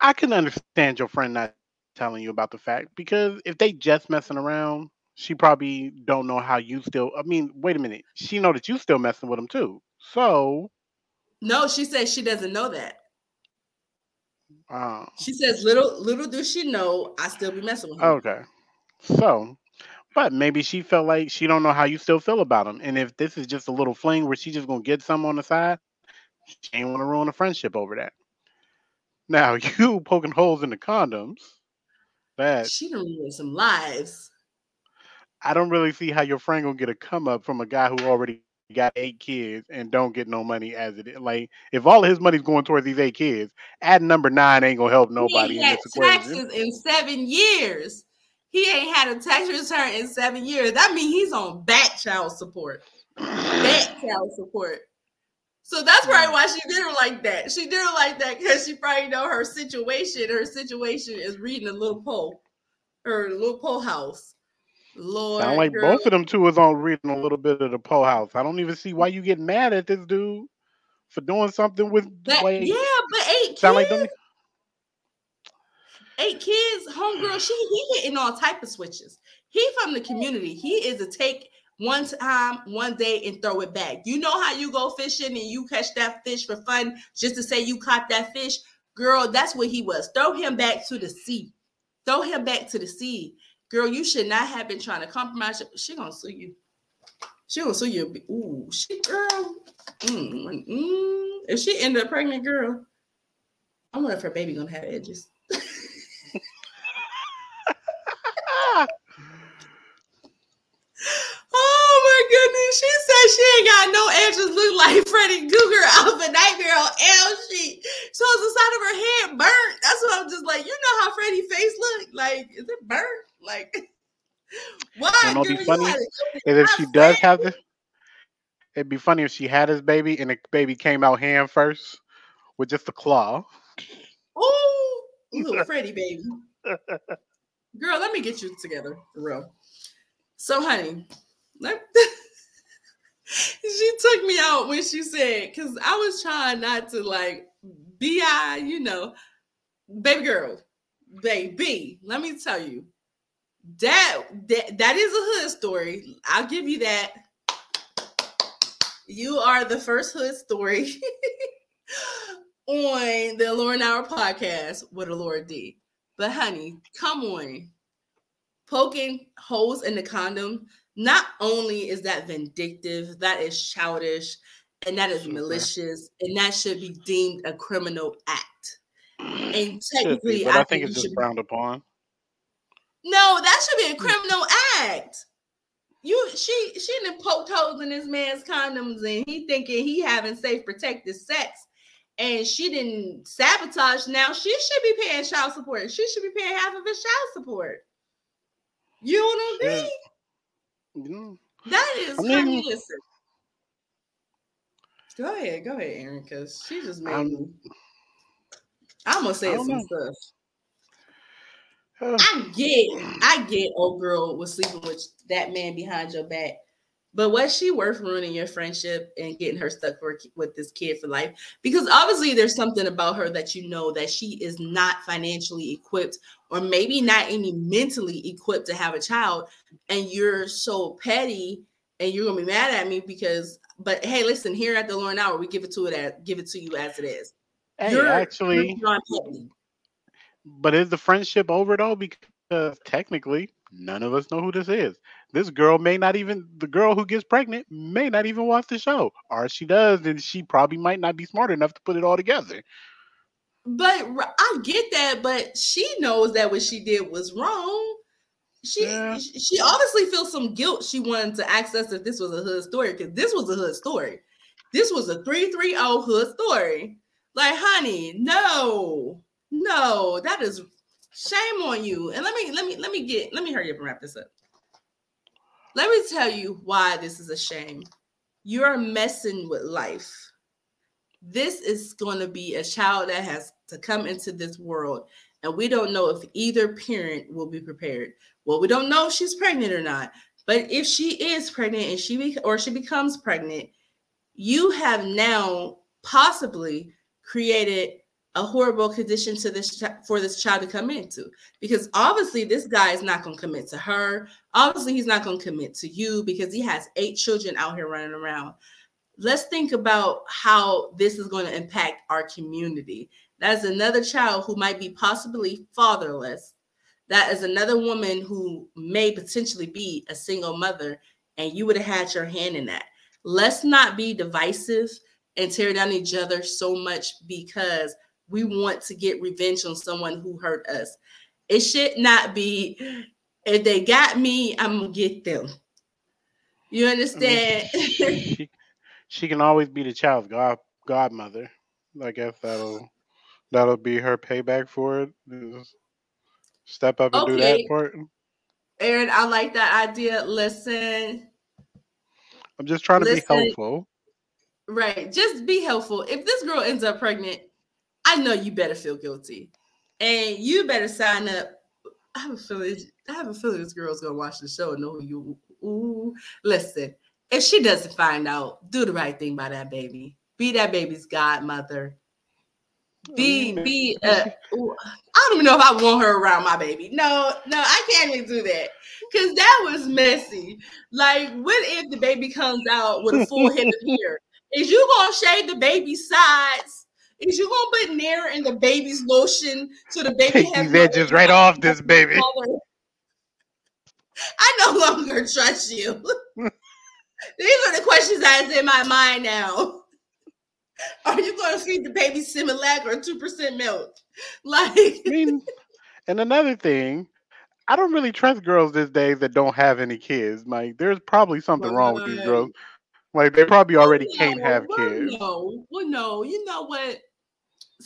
I can understand your friend not telling you about the fact because if they just messing around, she probably don't know how you still. I mean, wait a minute, she know that you still messing with them too. So, no, she says she doesn't know that. Uh, she says little little does she know I still be messing with him. Okay, so, but maybe she felt like she don't know how you still feel about him, and if this is just a little fling where she just gonna get some on the side, she ain't want to ruin a friendship over that. Now [LAUGHS] you poking holes in the condoms. That she done ruined some lives. I don't really see how your friend gonna get a come up from a guy who already got eight kids and don't get no money as it is. Like if all of his money's going towards these eight kids, add number nine ain't gonna help nobody he in this Taxes in seven years. He ain't had a tax return in seven years. That means he's on back child support. back child support. So that's probably why she did her like that. She did her like that because she probably know her situation. Her situation is reading a little pole, her little pole house. Lord, sound like girl. both of them two was on reading a little bit of the pole house. I don't even see why you get mad at this dude for doing something with that, like, yeah, but eight sound kids, like them. Eight kids, homegirl. She he hitting all type of switches. He from the community. He is a take one time, one day, and throw it back. You know how you go fishing and you catch that fish for fun just to say you caught that fish? Girl, that's what he was. Throw him back to the sea. Throw him back to the sea. Girl, you should not have been trying to compromise. She gonna sue you. She gonna sue you. Ooh, she girl. Mm, mm. If she end up pregnant, girl, I wonder if her baby gonna have edges. Oh my goodness. She said she ain't got no edges look like Freddy Krueger out of a nightmare on L sheet. So it's the side of her head burnt. That's what I'm just like, you know how Freddy's face look? Like, is it burnt? Like [LAUGHS] why? You be funny is if she does have this. It'd be funny if she had his baby and the baby came out hand first with just a claw. Oh, little [LAUGHS] Freddy baby. Girl, let me get you together for real. So, honey, let, [LAUGHS] she took me out when she said, because I was trying not to like bi, ah, you know, baby girl, baby. Let me tell you, that that that is a hood story. I'll give you that. You are the first hood story [LAUGHS] on the Lauren Hour podcast with Alora D. But honey, come on. Poking holes in the condom, not only is that vindictive, that is childish, and that is malicious, and that should be deemed a criminal act. And technically, be, but I, I think, think it's just frowned upon. No, that should be a hmm. criminal act. You she she done poked holes in this man's condoms and he thinking he having safe protected sex and she didn't sabotage. Now she should be paying child support. She should be paying half of his child support. You don't agree? Yeah. That is I mean, listen. Go ahead, go ahead, Aaron, because she just made I'm, me. I'm gonna say some know. stuff. [SIGHS] I get, I get, old girl was sleeping with that man behind your back. But was she worth ruining your friendship and getting her stuck for, with this kid for life? Because obviously there's something about her that you know that she is not financially equipped or maybe not even mentally equipped to have a child. And you're so petty and you're gonna be mad at me because but hey, listen, here at the Lauren Hour, we give it to it as give it to you as it is. Hey, you're, actually you're but is the friendship over though? Because technically, none of us know who this is. This girl may not even the girl who gets pregnant may not even watch the show, or she does, and she probably might not be smart enough to put it all together. But I get that, but she knows that what she did was wrong. She yeah. she obviously feels some guilt. She wanted to access if this was a hood story because this was a hood story. This was a 330 hood story. Like, honey, no. No, that is shame on you. And let me let me let me get let me hurry up and wrap this up. Let me tell you why this is a shame. you're messing with life. This is going to be a child that has to come into this world. And we don't know if either parent will be prepared. Well, we don't know if she's pregnant or not. But if she is pregnant and she be, or she becomes pregnant, you have now possibly created a horrible condition to this for this child to come into. Because obviously this guy is not going to commit to her. Obviously he's not going to commit to you because he has eight children out here running around. Let's think about how this is going to impact our community. That's another child who might be possibly fatherless. That is another woman who may potentially be a single mother and you would have had your hand in that. Let's not be divisive and tear down each other so much because we want to get revenge on someone who hurt us. It should not be if they got me, I'm gonna get them. You understand? I mean, she, she, can always be the child's god godmother. I guess that'll that'll be her payback for it. Just step up and okay. do that part. Aaron, I like that idea. Listen. I'm just trying to listen. be helpful. Right. Just be helpful. If this girl ends up pregnant, I know you better feel guilty, and you better sign up. I have a feeling. I have a feeling this girl's gonna watch the show and know who you. Ooh, listen. If she doesn't find out, do the right thing by that baby. Be that baby's godmother. Be be. Uh, I don't even know if I want her around my baby. No, no, I can't even do that because that was messy. Like, what if the baby comes out with a full head of hair? Is you gonna shave the baby's sides? Is you gonna put Nair in the baby's lotion so the baby Take has these edges right off this [LAUGHS] baby. I no longer trust you. [LAUGHS] These are the questions that's in my mind now. [LAUGHS] Are you going to feed the baby Similac or two percent milk? Like, I mean, and another thing, I don't really trust girls these days that don't have any kids. Like, there's probably something wrong with these girls. Like, they probably already well, can't have kids. No, well, no, you know what?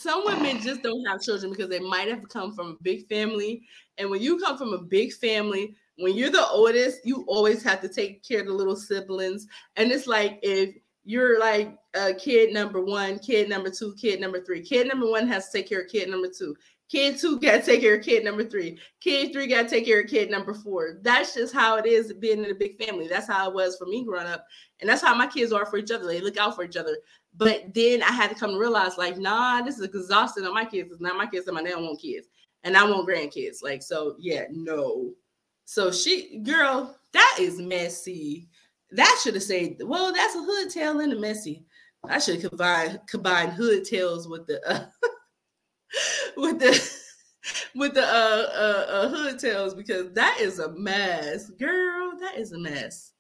Some women just don't have children because they might have come from a big family. And when you come from a big family, when you're the oldest, you always have to take care of the little siblings. And it's like if you're like a kid number one, kid number two, kid number three. Kid number one has to take care of kid number two. Kid two [LAUGHS] got to take care of kid number three. Kid three got to take care of kid number four. That's just how it is being in a big family. That's how it was for me growing up. And that's how my kids are for each other. They look out for each other. But then I had to come to realize, like, nah, this is exhausting on my kids. It's not my kids, and my dad want kids, and I want grandkids. Like, so yeah, no. So she, girl, that is messy. That should have said, well, that's a hood tale and a messy. I should combine combined hood tales with the uh, [LAUGHS] with the [LAUGHS] with the uh, uh, uh, hood tales because that is a mess, girl. That is a mess.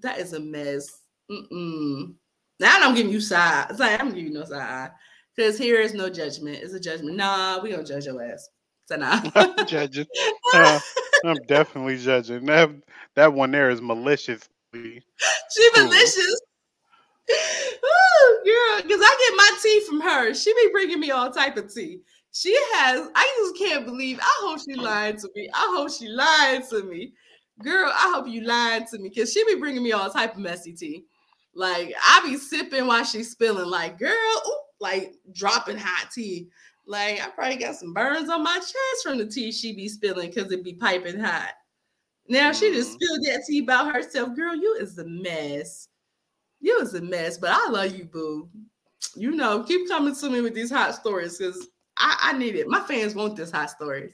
That is a mess. Mm-mm. Now I'm giving you side. It's like I'm giving you no side because here is no judgment. It's a judgment. Nah, we don't judge your ass. So nah. [LAUGHS] I'm judging. Uh, I'm definitely judging. That that one there is malicious. She malicious. Ooh, girl, because I get my tea from her. She be bringing me all type of tea. She has. I just can't believe. I hope she lied to me. I hope she lied to me, girl. I hope you lied to me because she be bringing me all type of messy tea. Like I be sipping while she's spilling, like girl, ooh, like dropping hot tea. Like I probably got some burns on my chest from the tea she be spilling because it be piping hot. Now she just mm. spilled that tea about herself. Girl, you is a mess. You is a mess, but I love you, boo. You know, keep coming to me with these hot stories because I, I need it. My fans want this hot stories.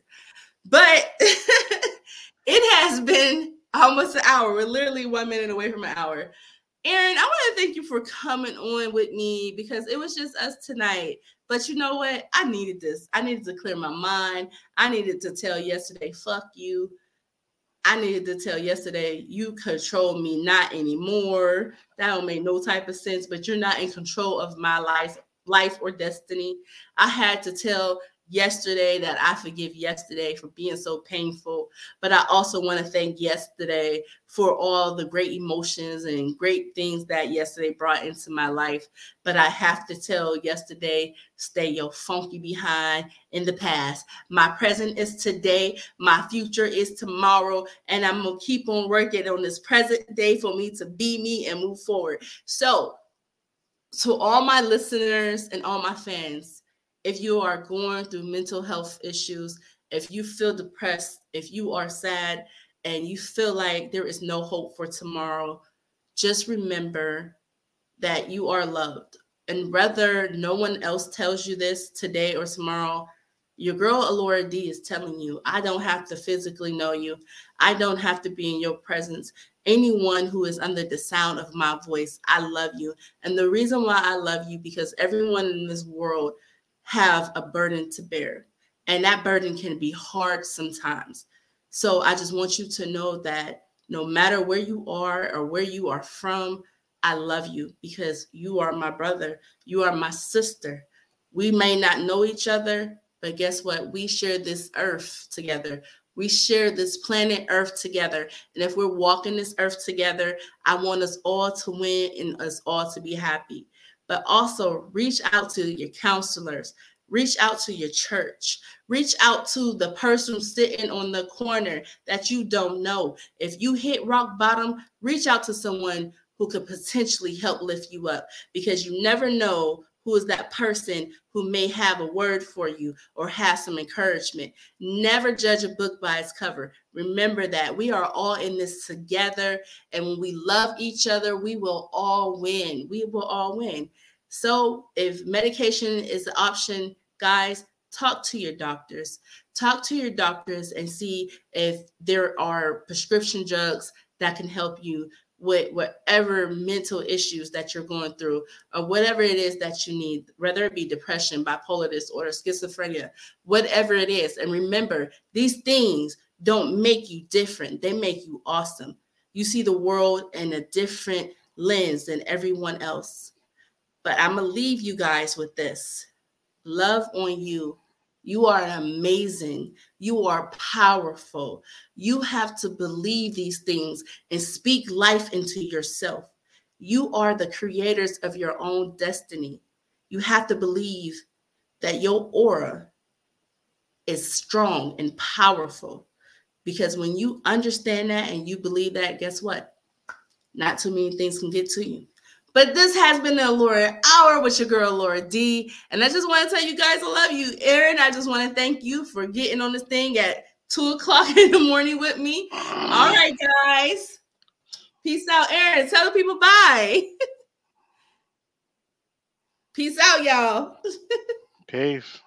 But [LAUGHS] it has been almost an hour. We're literally one minute away from an hour. Aaron, I want to thank you for coming on with me because it was just us tonight. But you know what? I needed this. I needed to clear my mind. I needed to tell yesterday, fuck you. I needed to tell yesterday, you control me not anymore. That don't make no type of sense, but you're not in control of my life, life or destiny. I had to tell yesterday that I forgive yesterday for being so painful. But I also want to thank yesterday for all the great emotions and great things that yesterday brought into my life. But I have to tell yesterday, stay your funky behind in the past. My present is today, my future is tomorrow, and I'm gonna keep on working on this present day for me to be me and move forward. So, to all my listeners and all my fans, if you are going through mental health issues, if you feel depressed, if you are sad, and you feel like there is no hope for tomorrow, just remember that you are loved. And whether no one else tells you this today or tomorrow, your girl Alora D is telling you, I don't have to physically know you. I don't have to be in your presence. Anyone who is under the sound of my voice, I love you. And the reason why I love you, because everyone in this world have a burden to bear. And that burden can be hard sometimes. So I just want you to know that no matter where you are or where you are from, I love you because you are my brother. You are my sister. We may not know each other, but guess what? We share this earth together. We share this planet Earth together. And if we're walking this earth together, I want us all to win and us all to be happy but also reach out to your counselors, reach out to your church, reach out to the person sitting on the corner that you don't know. If you hit rock bottom, reach out to someone who could potentially help lift you up because you never know who is that person who may have a word for you or have some encouragement. Never judge a book by its cover. Remember that we are all in this together. And when we love each other, we will all win. We will all win. So if medication is an option, guys, talk to your doctors. Talk to your doctors and see if there are prescription drugs that can help you with whatever mental issues that you're going through or whatever it is that you need, whether it be depression, bipolar disorder, schizophrenia, whatever it is. And remember, these things don't make you different, they make you awesome. You see the world in a different lens than everyone else. But I'm going to leave you guys with this love on you you are amazing. You are powerful. You have to believe these things and speak life into yourself. You are the creators of your own destiny. You have to believe that your aura is strong and powerful. Because when you understand that and you believe that, guess what? Not too many things can get to you. But this has been the Laura Hour with your girl Alora D. And I just want to tell you guys I love you. Aaron, I just want to thank you for getting on this thing at two o'clock [LAUGHS] in the morning with me. All right, guys. Peace out, Aaron. Tell the people bye. [LAUGHS] Peace out, y'all. [LAUGHS] Peace.